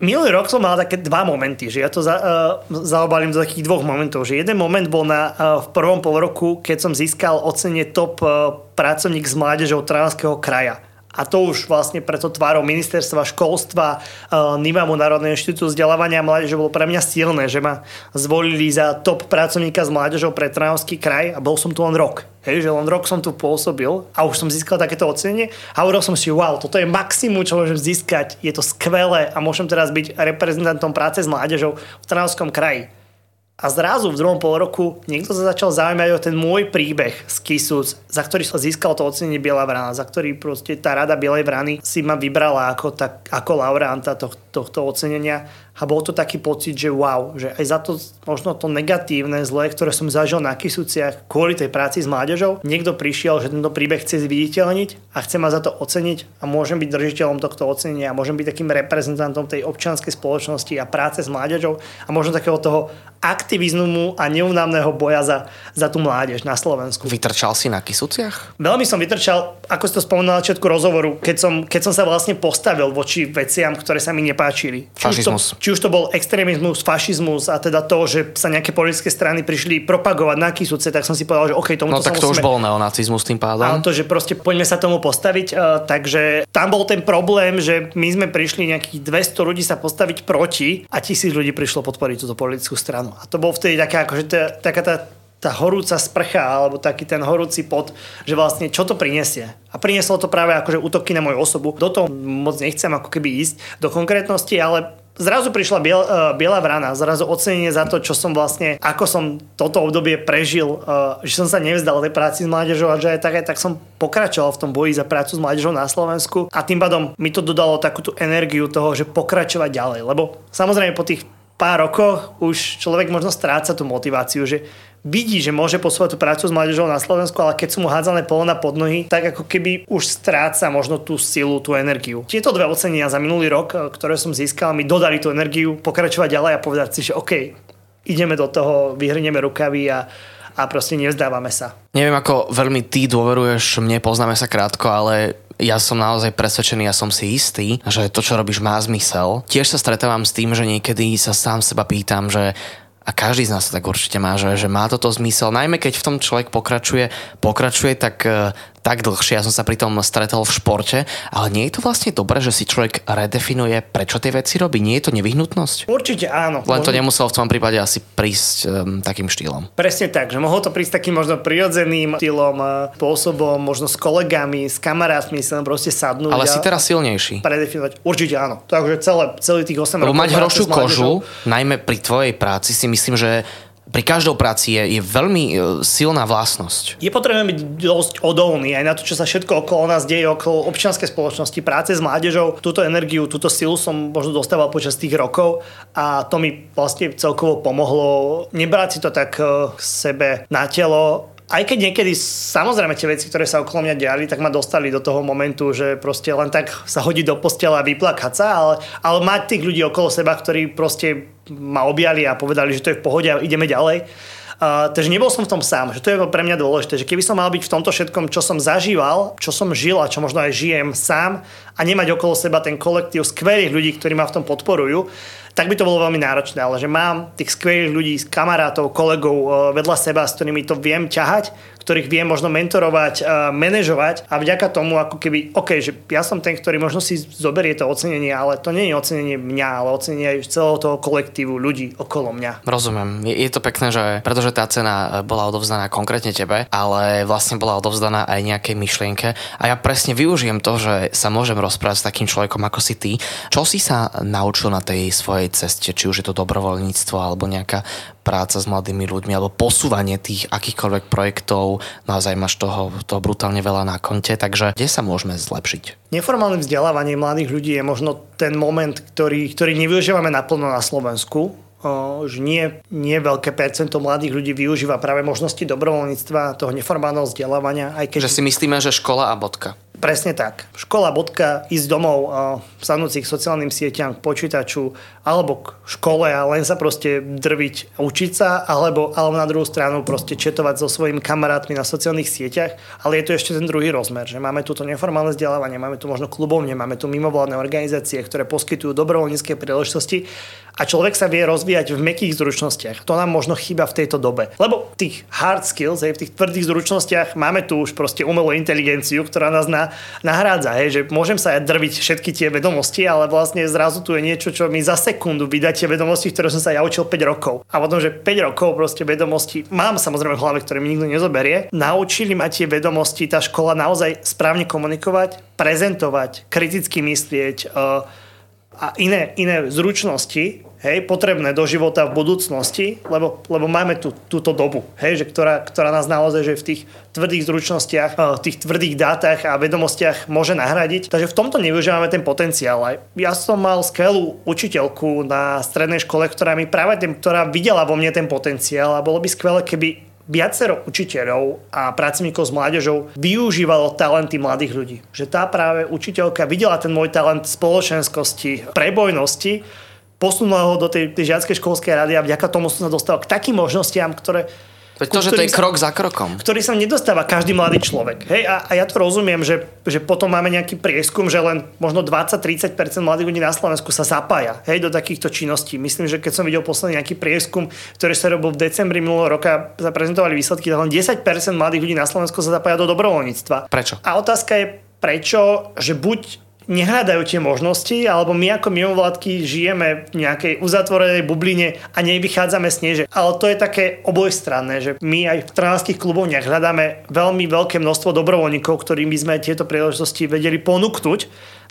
Minulý rok som mal také dva momenty, že ja to za, uh, zaobalím do takých dvoch momentov. Že jeden moment bol na, uh, v prvom pol roku, keď som získal ocenie top uh, pracovník z mládežou Trnavského kraja a to už vlastne preto tvárou ministerstva školstva, uh, NIMAMu Národného inštitútu vzdelávania a mládeže bolo pre mňa silné, že ma zvolili za top pracovníka s mládežou pre Trnavský kraj a bol som tu len rok. Hej, že len rok som tu pôsobil a už som získal takéto ocenenie a hovoril som si, wow, toto je maximum, čo môžem získať, je to skvelé a môžem teraz byť reprezentantom práce s mládežou v Trnavskom kraji. A zrazu v druhom pol roku niekto sa začal zaujímať o ten môj príbeh z Kisúc, za ktorý som získal to ocenenie Biela vrana, za ktorý proste tá rada Bielej vrany si ma vybrala ako, tak, ako laureanta to, tohto ocenenia a bol to taký pocit, že wow, že aj za to možno to negatívne, zlé, ktoré som zažil na Kisuciach kvôli tej práci s mládežou, niekto prišiel, že tento príbeh chce zviditeľniť a chce ma za to oceniť a môžem byť držiteľom tohto ocenenia a môžem byť takým reprezentantom tej občianskej spoločnosti a práce s mládežou a možno takého toho aktivizmu a neunávneho boja za, za tú mládež na Slovensku. Vytrčal si na Kisuciach? Veľmi som vytrčal, ako si to spomenul na začiatku rozhovoru, keď som, keď som sa vlastne postavil voči veciam, ktoré sa mi nepáčili. Či či už to bol extrémizmus, fašizmus a teda to, že sa nejaké politické strany prišli propagovať na Kisuce, tak som si povedal, že OK, tomu No tak to musíme... už bol neonacizmus tým pádom. Áno, to, že proste poďme sa tomu postaviť. Uh, takže tam bol ten problém, že my sme prišli nejakých 200 ľudí sa postaviť proti a tisíc ľudí prišlo podporiť túto politickú stranu. A to bol vtedy taká, akože tá, taká tá tá horúca sprcha alebo taký ten horúci pot, že vlastne čo to prinesie. A prinieslo to práve akože útoky na moju osobu. Do toho moc nechcem ako keby ísť do konkrétnosti, ale zrazu prišla biel, uh, biela vrana, zrazu ocenenie za to, čo som vlastne, ako som toto obdobie prežil, uh, že som sa nevzdal tej práci s mládežou a že aj tak, aj tak som pokračoval v tom boji za prácu s mládežou na Slovensku. A tým pádom mi to dodalo takú tú energiu toho, že pokračovať ďalej, lebo samozrejme po tých pár rokoch už človek možno stráca tú motiváciu, že vidí, že môže posúvať tú prácu s mládežou na Slovensku, ale keď sú mu hádzané polona pod nohy, tak ako keby už stráca možno tú silu, tú energiu. Tieto dve ocenenia za minulý rok, e, ktoré som získal, mi dodali tú energiu pokračovať ďalej a povedať si, že OK, ideme do toho, vyhrnieme rukavy a, a proste nevzdávame sa. Neviem, ako veľmi ty dôveruješ mne, poznáme sa krátko, ale ja som naozaj presvedčený, ja som si istý, že to, čo robíš, má zmysel. Tiež sa stretávam s tým, že niekedy sa sám seba pýtam, že a každý z nás to tak určite má, že, že má toto zmysel. Najmä keď v tom človek pokračuje, pokračuje, tak e, tak dlhšie. Ja som sa pri tom stretol v športe, ale nie je to vlastne dobré, že si človek redefinuje, prečo tie veci robí? Nie je to nevyhnutnosť? Určite áno. Len to nemuselo v tom prípade asi prísť um, takým štýlom. Presne tak, že mohlo to prísť takým možno prirodzeným štýlom, e, spôsobom, možno s kolegami, s kamarátmi sa proste sadnúť. Ale si teraz silnejší. Predefinovať. Určite áno. Takže celé, celý tých 8 Lebo rokov. mať hrošiu kožu, najmä pri tvojej práci si myslím, že pri každou práci je, je veľmi e, silná vlastnosť. Je potrebné byť dosť odolný aj na to, čo sa všetko okolo nás deje, okolo občianskej spoločnosti, práce s mládežou. Túto energiu, túto silu som možno dostával počas tých rokov a to mi vlastne celkovo pomohlo nebrať si to tak e, k sebe na telo, aj keď niekedy samozrejme tie veci, ktoré sa okolo mňa diali, tak ma dostali do toho momentu, že proste len tak sa hodí do postela a vyplakať sa, ale, ale mať tých ľudí okolo seba, ktorí proste ma objali a povedali, že to je v pohode a ideme ďalej. Uh, takže nebol som v tom sám, že to je pre mňa dôležité, že keby som mal byť v tomto všetkom, čo som zažíval, čo som žil a čo možno aj žijem sám a nemať okolo seba ten kolektív skvelých ľudí, ktorí ma v tom podporujú, tak by to bolo veľmi náročné, ale že mám tých skvelých ľudí, kamarátov, kolegov uh, vedľa seba, s ktorými to viem ťahať, ktorých viem možno mentorovať, manažovať a vďaka tomu ako keby, OK, že ja som ten, ktorý možno si zoberie to ocenenie, ale to nie je ocenenie mňa, ale ocenenie aj celého toho kolektívu ľudí okolo mňa. Rozumiem. Je, je to pekné, že pretože tá cena e, bola odovzdaná konkrétne tebe, ale vlastne bola odovzdaná aj nejakej myšlienke a ja presne využijem to, že sa môžem rozprávať s takým človekom ako si ty. Čo si sa naučil na tej svojej ceste, či už je to dobrovoľníctvo alebo nejaká práca s mladými ľuďmi alebo posúvanie tých akýchkoľvek projektov, naozaj máš toho, toho brutálne veľa na konte, takže kde sa môžeme zlepšiť? Neformálne vzdelávanie mladých ľudí je možno ten moment, ktorý, ktorý nevyužívame naplno na Slovensku, že nie, nie veľké percento mladých ľudí využíva práve možnosti dobrovoľníctva, toho neformálneho vzdelávania. Aj keď... Že si myslíme, že škola a bodka. Presne tak. Škola, bodka, ísť domov, sadnúť k sociálnym sieťam, k počítaču, alebo k škole a len sa proste drviť, učiť sa, alebo, alebo na druhú stranu proste četovať so svojimi kamarátmi na sociálnych sieťach. Ale je tu ešte ten druhý rozmer, že máme tu to neformálne vzdelávanie, máme tu možno klubovne, máme tu mimovládne organizácie, ktoré poskytujú dobrovoľnícke príležitosti a človek sa vie rozvíjať v mekých zručnostiach. To nám možno chýba v tejto dobe. Lebo tých hard skills, aj v tých tvrdých zručnostiach máme tu už proste umelú inteligenciu, ktorá nás na, nahrádza. Hej, že môžem sa aj drviť všetky tie vedomosti, ale vlastne zrazu tu je niečo, čo mi za sekundu vydá tie vedomosti, ktoré som sa ja učil 5 rokov. A potom, že 5 rokov proste vedomosti mám samozrejme v hlave, ktoré mi nikto nezoberie. Naučili ma tie vedomosti, tá škola naozaj správne komunikovať, prezentovať, kriticky myslieť, uh, a iné, iné zručnosti, hej, potrebné do života v budúcnosti, lebo, lebo máme tú, túto dobu, hej, že ktorá, ktorá nás naozaj že v tých tvrdých zručnostiach, v eh, tých tvrdých dátach a vedomostiach môže nahradiť. Takže v tomto nevyužívame ten potenciál. Ja som mal skvelú učiteľku na strednej škole, ktorá mi práve ten, ktorá videla vo mne ten potenciál a bolo by skvelé, keby viacero učiteľov a pracovníkov s mládežou využívalo talenty mladých ľudí. Že tá práve učiteľka videla ten môj talent spoločenskosti, prebojnosti posunula ho do tej, tej žiackej školskej rady a vďaka tomu som sa dostal k takým možnostiam, ktoré Veď to, že to je sa, krok za krokom. Ktorý sa nedostáva každý mladý človek. Hej, a, a ja to rozumiem, že, že potom máme nejaký prieskum, že len možno 20-30% mladých ľudí na Slovensku sa zapája hej, do takýchto činností. Myslím, že keď som videl posledný nejaký prieskum, ktorý sa robil v decembri minulého roka, sa prezentovali výsledky, tak len 10% mladých ľudí na Slovensku sa zapája do dobrovoľníctva. Prečo? A otázka je, prečo, že buď nehľadajú tie možnosti, alebo my ako mimovládky žijeme v nejakej uzatvorenej bubline a nevychádzame z nej. Ale to je také obojstranné, že my aj v tránskych kluboch hľadáme veľmi veľké množstvo dobrovoľníkov, ktorým by sme tieto príležitosti vedeli ponúknuť.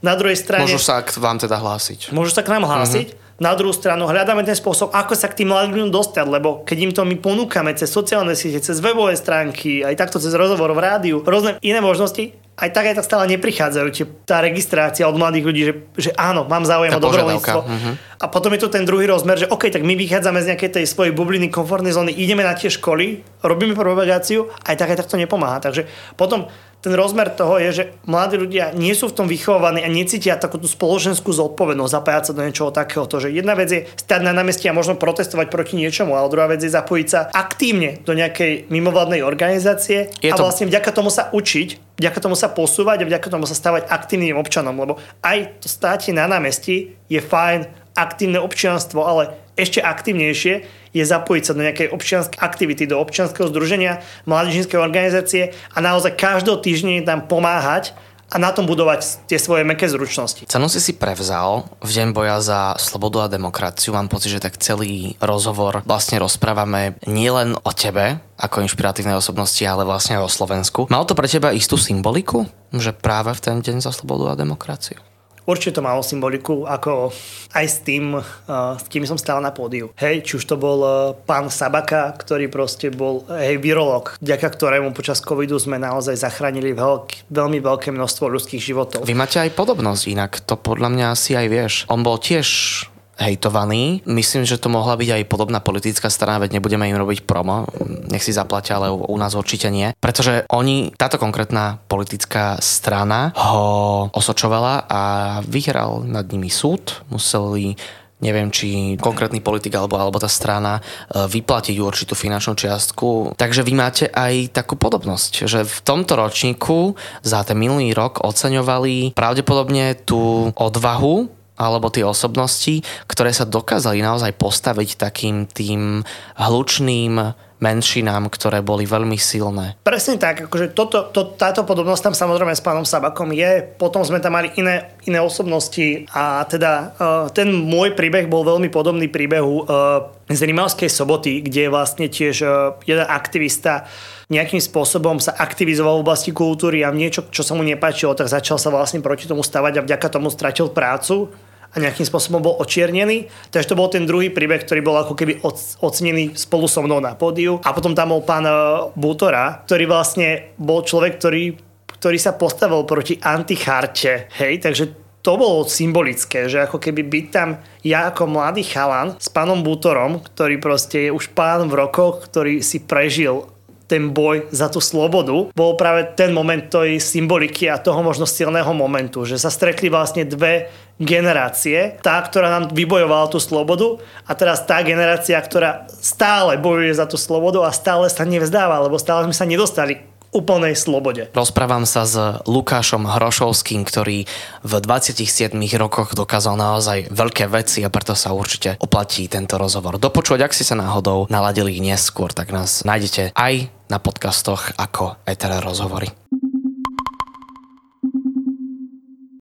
Na druhej strane... Môžu sa k vám teda hlásiť. Môžu sa k nám hlásiť. Mm-hmm. Na druhú stranu hľadáme ten spôsob, ako sa k tým mladým ľuďom dostať, lebo keď im to my ponúkame cez sociálne siete, cez webové stránky, aj takto cez rozhovor v rádiu, rôzne iné možnosti, aj tak aj tak stále neprichádzajú tie, tá registrácia od mladých ľudí, že, že áno, mám záujem tá o dobrovoľníctvo. Uh-huh. A potom je tu ten druhý rozmer, že OK, tak my vychádzame z nejakej tej svojej bubliny, komfortnej zóny, ideme na tie školy, robíme propagáciu, aj tak aj tak to nepomáha. Takže potom ten rozmer toho je, že mladí ľudia nie sú v tom vychovaní a necítia takú tú spoločenskú zodpovednosť zapájať sa do niečoho takého. To, že jedna vec je stať na námestí a možno protestovať proti niečomu, ale druhá vec je zapojiť sa aktívne do nejakej mimovládnej organizácie je a to... vlastne vďaka tomu sa učiť, vďaka tomu sa posúvať a vďaka tomu sa stavať aktívnym občanom, lebo aj to státie na námestí je fajn, aktívne občianstvo, ale ešte aktívnejšie je zapojiť sa do nejakej občianskej aktivity, do občianského združenia, mládežníckej organizácie a naozaj každého týždňa tam pomáhať a na tom budovať tie svoje meké zručnosti. Cenu si si prevzal v deň boja za slobodu a demokraciu. Mám pocit, že tak celý rozhovor vlastne rozprávame nielen o tebe, ako inšpiratívnej osobnosti, ale vlastne aj o Slovensku. Mal to pre teba istú symboliku, že práve v ten deň za slobodu a demokraciu? Určite to malo symboliku, ako aj s tým, uh, s kým som stál na pódiu. Hej, či už to bol uh, pán Sabaka, ktorý proste bol, hej, virolog, vďaka ktorému počas covidu sme naozaj zachránili veľk, veľmi veľké množstvo ľudských životov. Vy máte aj podobnosť, inak to podľa mňa asi aj vieš. On bol tiež hejtovaný. Myslím, že to mohla byť aj podobná politická strana, veď nebudeme im robiť promo, nech si zaplatia, ale u, u nás určite nie. Pretože oni, táto konkrétna politická strana ho osočovala a vyhral nad nimi súd. Museli neviem, či konkrétny politik alebo, alebo tá strana e, vyplatiť určitú finančnú čiastku. Takže vy máte aj takú podobnosť, že v tomto ročníku za ten minulý rok oceňovali pravdepodobne tú odvahu alebo tie osobnosti, ktoré sa dokázali naozaj postaviť takým tým hlučným menšinám, ktoré boli veľmi silné. Presne tak, akože toto, to, táto podobnosť tam samozrejme s pánom Sabakom je, potom sme tam mali iné, iné osobnosti a teda uh, ten môj príbeh bol veľmi podobný príbehu uh, z Rimavskej soboty, kde vlastne tiež uh, jeden aktivista nejakým spôsobom sa aktivizoval v oblasti kultúry a niečo, čo sa mu nepáčilo, tak začal sa vlastne proti tomu stavať a vďaka tomu stratil prácu a nejakým spôsobom bol očiernený. Takže to bol ten druhý príbeh, ktorý bol ako keby ocenený spolu so mnou na pódiu. A potom tam bol pán e, Bútora, ktorý vlastne bol človek, ktorý, ktorý sa postavil proti anticharte. Hej, takže to bolo symbolické, že ako keby byť tam ja ako mladý chalan s pánom Bútorom, ktorý proste je už pán v rokoch, ktorý si prežil ten boj za tú slobodu, bol práve ten moment tej symboliky a toho možno silného momentu, že sa stretli vlastne dve generácie. Tá, ktorá nám vybojovala tú slobodu a teraz tá generácia, ktorá stále bojuje za tú slobodu a stále sa nevzdáva, lebo stále sme sa nedostali úplnej slobode. Rozprávam sa s Lukášom Hrošovským, ktorý v 27 rokoch dokázal naozaj veľké veci a preto sa určite oplatí tento rozhovor dopočuť. Ak si sa náhodou naladili neskôr, tak nás nájdete aj na podcastoch ako Etera rozhovory.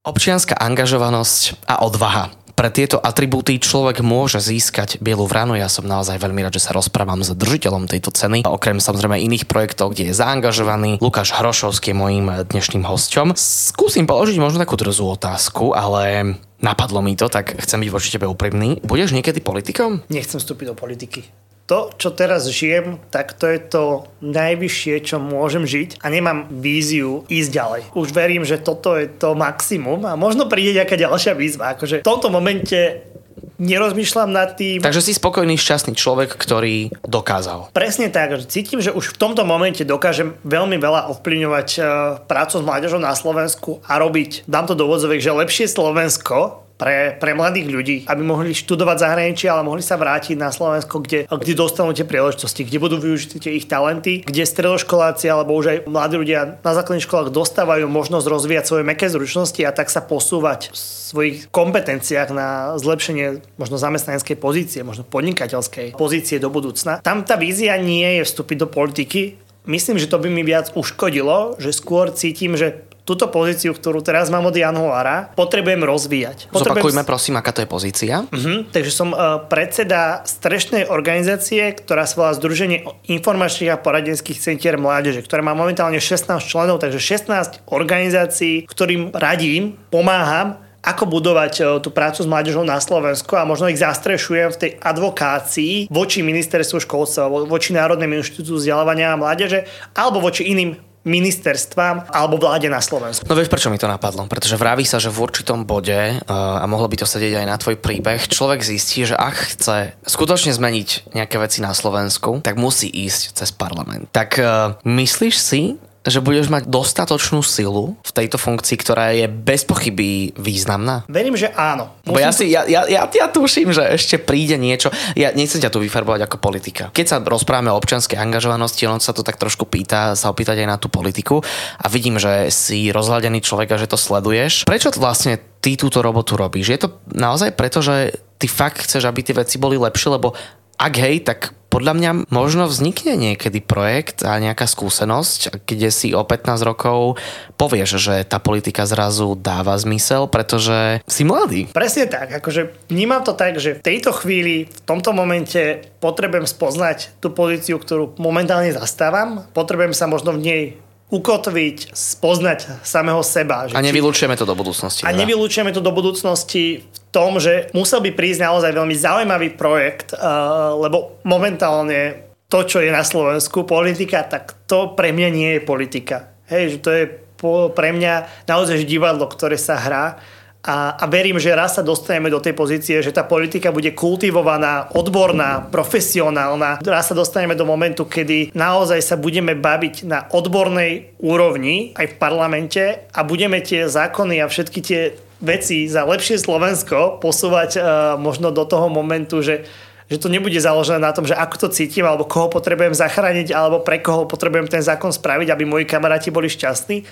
Občianská angažovanosť a odvaha pre tieto atribúty človek môže získať bielu vranu. Ja som naozaj veľmi rád, že sa rozprávam s držiteľom tejto ceny. Okrem samozrejme iných projektov, kde je zaangažovaný. Lukáš Hrošovský je dnešným hosťom. Skúsim položiť možno takú drzú otázku, ale napadlo mi to, tak chcem byť voči tebe úprimný. Budeš niekedy politikom? Nechcem vstúpiť do politiky to, čo teraz žijem, tak to je to najvyššie, čo môžem žiť a nemám víziu ísť ďalej. Už verím, že toto je to maximum a možno príde nejaká ďalšia výzva. Akože v tomto momente nerozmýšľam nad tým. Takže si spokojný, šťastný človek, ktorý dokázal. Presne tak, že cítim, že už v tomto momente dokážem veľmi veľa ovplyvňovať uh, prácu s mládežou na Slovensku a robiť, dám to do vodzovek, že lepšie Slovensko pre, pre mladých ľudí, aby mohli študovať zahraničí, ale mohli sa vrátiť na Slovensko, kde, kde dostanú tie príležitosti, kde budú využiť tie ich talenty, kde stredoškoláci alebo už aj mladí ľudia na základných školách dostávajú možnosť rozvíjať svoje meké zručnosti a tak sa posúvať v svojich kompetenciách na zlepšenie možno zamestnaneckej pozície, možno podnikateľskej pozície do budúcna. Tam tá vízia nie je vstúpiť do politiky, myslím, že to by mi viac uškodilo, že skôr cítim, že túto pozíciu, ktorú teraz mám od januára, potrebujem rozvíjať. Potrebujem... Zopakujme prosím, aká to je pozícia. Uh-huh, takže som uh, predseda strešnej organizácie, ktorá sa volá Združenie informačných a poradenských centier mládeže, ktorá má momentálne 16 členov, takže 16 organizácií, ktorým radím, pomáham ako budovať e, tú prácu s mládežou na Slovensku a možno ich zastrešujem v tej advokácii voči ministerstvu školstva, voči Národnému inštitútu vzdelávania a mládeže alebo voči iným ministerstvám alebo vláde na Slovensku. No vieš, prečo mi to napadlo? Pretože vraví sa, že v určitom bode, uh, a mohlo by to sedieť aj na tvoj príbeh, človek zistí, že ak chce skutočne zmeniť nejaké veci na Slovensku, tak musí ísť cez parlament. Tak uh, myslíš si, že budeš mať dostatočnú silu v tejto funkcii, ktorá je bez pochyby významná? Verím, že áno. Musím... Bo ja, si, ja, ja, ja, ja tuším, že ešte príde niečo. Ja nechcem ťa tu vyfarbovať ako politika. Keď sa rozprávame o občianskej angažovanosti, on sa to tak trošku pýta, sa opýtať aj na tú politiku a vidím, že si rozhľadený človek a že to sleduješ. Prečo vlastne ty túto robotu robíš? Je to naozaj preto, že ty fakt chceš, aby tie veci boli lepšie, lebo ak hej, tak podľa mňa možno vznikne niekedy projekt a nejaká skúsenosť, kde si o 15 rokov povieš, že tá politika zrazu dáva zmysel, pretože si mladý. Presne tak, akože vnímam to tak, že v tejto chvíli, v tomto momente potrebujem spoznať tú pozíciu, ktorú momentálne zastávam, potrebujem sa možno v nej ukotviť, spoznať samého seba. Že a nevylúčujeme to do budúcnosti. A teda. nevylúčujeme to do budúcnosti v tom, že musel by prísť naozaj veľmi zaujímavý projekt, uh, lebo momentálne to, čo je na Slovensku politika, tak to pre mňa nie je politika. Hej, že to je pre mňa naozaj divadlo, ktoré sa hrá a, a verím, že raz sa dostaneme do tej pozície, že tá politika bude kultivovaná, odborná, profesionálna. Raz sa dostaneme do momentu, kedy naozaj sa budeme baviť na odbornej úrovni aj v parlamente a budeme tie zákony a všetky tie veci za lepšie Slovensko posúvať uh, možno do toho momentu, že že to nebude založené na tom, že ako to cítim, alebo koho potrebujem zachrániť, alebo pre koho potrebujem ten zákon spraviť, aby moji kamaráti boli šťastní,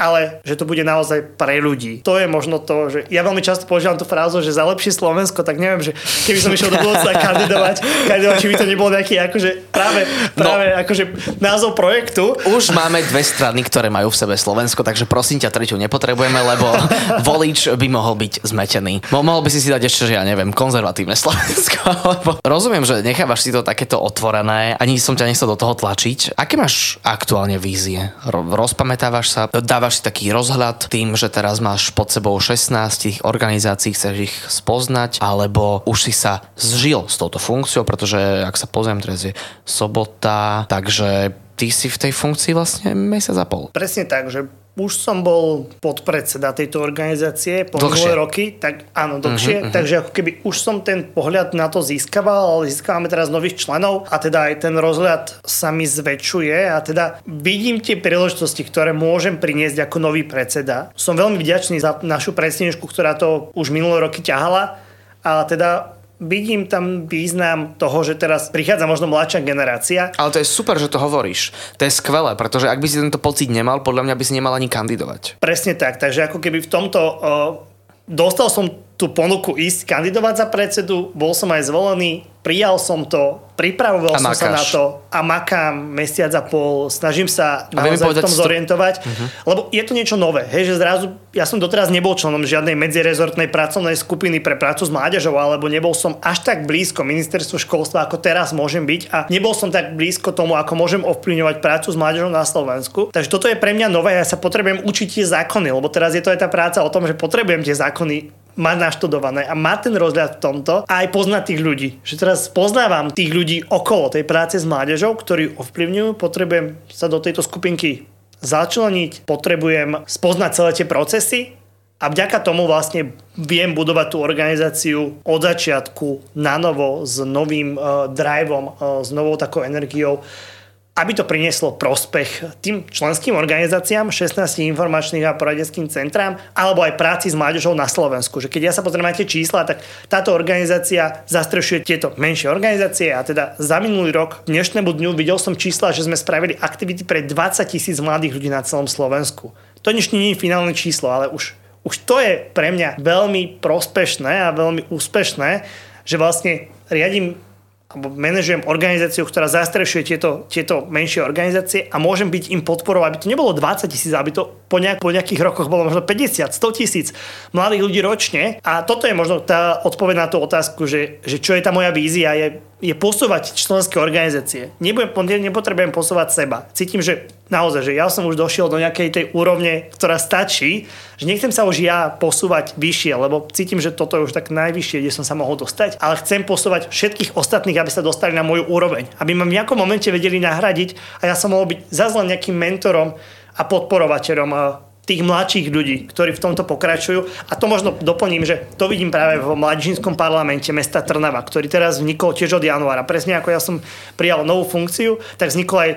ale že to bude naozaj pre ľudí. To je možno to, že ja veľmi často používam tú frázu, že za lepšie Slovensko, tak neviem, že keby som išiel do budúcna kandidovať, kandidovať, či by to nebol nejaký akože práve, práve no, akože názov projektu. Už máme dve strany, ktoré majú v sebe Slovensko, takže prosím ťa, tretiu nepotrebujeme, lebo volič by mohol byť zmetený. Mo- mohol by si si dať ešte, že ja neviem, konzervatívne Slovensko. Lebo rozumiem, že nechávaš si to takéto otvorené, ani som ťa nechcel do toho tlačiť. Aké máš aktuálne vízie? Ro- rozpamätávaš sa? Dávaš dávaš si taký rozhľad tým, že teraz máš pod sebou 16 tých organizácií, chceš ich spoznať, alebo už si sa zžil s touto funkciou, pretože ak sa pozriem, teraz je sobota, takže ty si v tej funkcii vlastne mesiac a pol. Presne tak, že už som bol podpredseda tejto organizácie po dlhšie roky, tak áno, dlhšie, uh-huh, uh-huh. takže ako keby už som ten pohľad na to získaval, ale získavame teraz nových členov a teda aj ten rozhľad sa mi zväčšuje a teda vidím tie príležitosti, ktoré môžem priniesť ako nový predseda. Som veľmi vďačný za našu predsedničku, ktorá to už minulé roky ťahala a teda vidím tam význam toho, že teraz prichádza možno mladšia generácia. Ale to je super, že to hovoríš. To je skvelé, pretože ak by si tento pocit nemal, podľa mňa by si nemal ani kandidovať. Presne tak, takže ako keby v tomto uh, dostal som tú ponuku ísť kandidovať za predsedu, bol som aj zvolený, prijal som to, pripravoval som sa na to a makám mesiac a pol, snažím sa naozaj v tom zorientovať, uh-huh. lebo je to niečo nové, hej, že zrazu, ja som doteraz nebol členom žiadnej medzirezortnej pracovnej skupiny pre prácu s mládežou, alebo nebol som až tak blízko ministerstvu školstva, ako teraz môžem byť a nebol som tak blízko tomu, ako môžem ovplyvňovať prácu s mládežou na Slovensku. Takže toto je pre mňa nové, ja sa potrebujem učiť tie zákony, lebo teraz je to aj tá práca o tom, že potrebujem tie zákony mať naštudované a mať ten rozhľad v tomto a aj poznať tých ľudí. Že teraz poznávam tých ľudí okolo tej práce s mládežou, ktorí ovplyvňujú, potrebujem sa do tejto skupinky začleniť, potrebujem spoznať celé tie procesy a vďaka tomu vlastne viem budovať tú organizáciu od začiatku na novo s novým uh, driveom, uh, s novou takou energiou aby to prinieslo prospech tým členským organizáciám, 16 informačných a poradenským centrám, alebo aj práci s mládežou na Slovensku. Že keď ja sa pozriem na tie čísla, tak táto organizácia zastrešuje tieto menšie organizácie a teda za minulý rok, dnešnému dňu, videl som čísla, že sme spravili aktivity pre 20 tisíc mladých ľudí na celom Slovensku. To ešte nie je finálne číslo, ale už, už to je pre mňa veľmi prospešné a veľmi úspešné, že vlastne riadím alebo manažujem organizáciu, ktorá zastrešuje tieto, tieto menšie organizácie a môžem byť im podporou, aby to nebolo 20 tisíc, aby to po, nejak, po nejakých rokoch bolo možno 50, 100 tisíc mladých ľudí ročne. A toto je možno tá odpoveď na tú otázku, že, že čo je tá moja vízia, je je posúvať členské organizácie. Nebudem, nepotrebujem posúvať seba. Cítim, že naozaj, že ja som už došiel do nejakej tej úrovne, ktorá stačí, že nechcem sa už ja posúvať vyššie, lebo cítim, že toto je už tak najvyššie, kde som sa mohol dostať, ale chcem posúvať všetkých ostatných, aby sa dostali na moju úroveň, aby ma v nejakom momente vedeli nahradiť a ja som mohol byť zase nejakým mentorom a podporovateľom tých mladších ľudí, ktorí v tomto pokračujú. A to možno doplním, že to vidím práve v mladžinskom parlamente mesta Trnava, ktorý teraz vznikol tiež od januára. Presne ako ja som prijal novú funkciu, tak vznikol aj,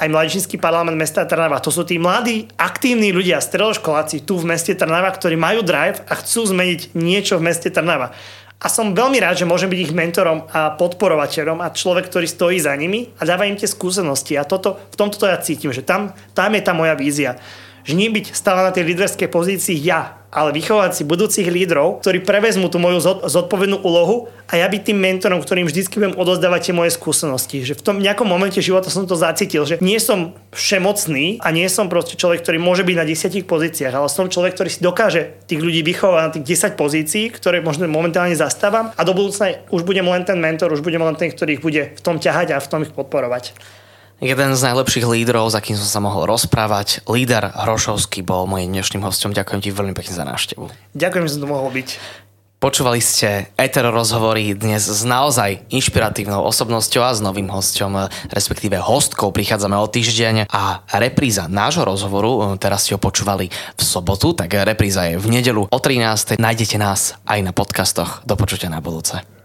aj mladžinský parlament mesta Trnava. To sú tí mladí, aktívni ľudia, stredoškoláci tu v meste Trnava, ktorí majú drive a chcú zmeniť niečo v meste Trnava. A som veľmi rád, že môžem byť ich mentorom a podporovateľom a človek, ktorý stojí za nimi a dáva im tie skúsenosti. A toto, v tomto to ja cítim, že tam, tam je tá moja vízia nie byť stále na tej líderskej pozícii ja, ale vychovať si budúcich lídrov, ktorí prevezmú tú moju zodpovednú úlohu a ja byť tým mentorom, ktorým vždycky budem odozdávať tie moje skúsenosti. Že v tom nejakom momente života som to zacítil, že nie som všemocný a nie som proste človek, ktorý môže byť na desiatich pozíciách, ale som človek, ktorý si dokáže tých ľudí vychovať na tých 10 pozícií, ktoré možno momentálne zastávam a do budúcna už budem len ten mentor, už budem len ten, ktorý ich bude v tom ťahať a v tom ich podporovať. Jeden z najlepších lídrov, za kým som sa mohol rozprávať, líder Hrošovský bol mojím dnešným hostom. Ďakujem ti veľmi pekne za návštevu. Ďakujem, že som tu mohol byť. Počúvali ste Etero rozhovory dnes s naozaj inšpiratívnou osobnosťou a s novým hostom, respektíve hostkou. Prichádzame o týždeň a repríza nášho rozhovoru, teraz ste ho počúvali v sobotu, tak repríza je v nedelu o 13. Nájdete nás aj na podcastoch. Do počutia na budúce.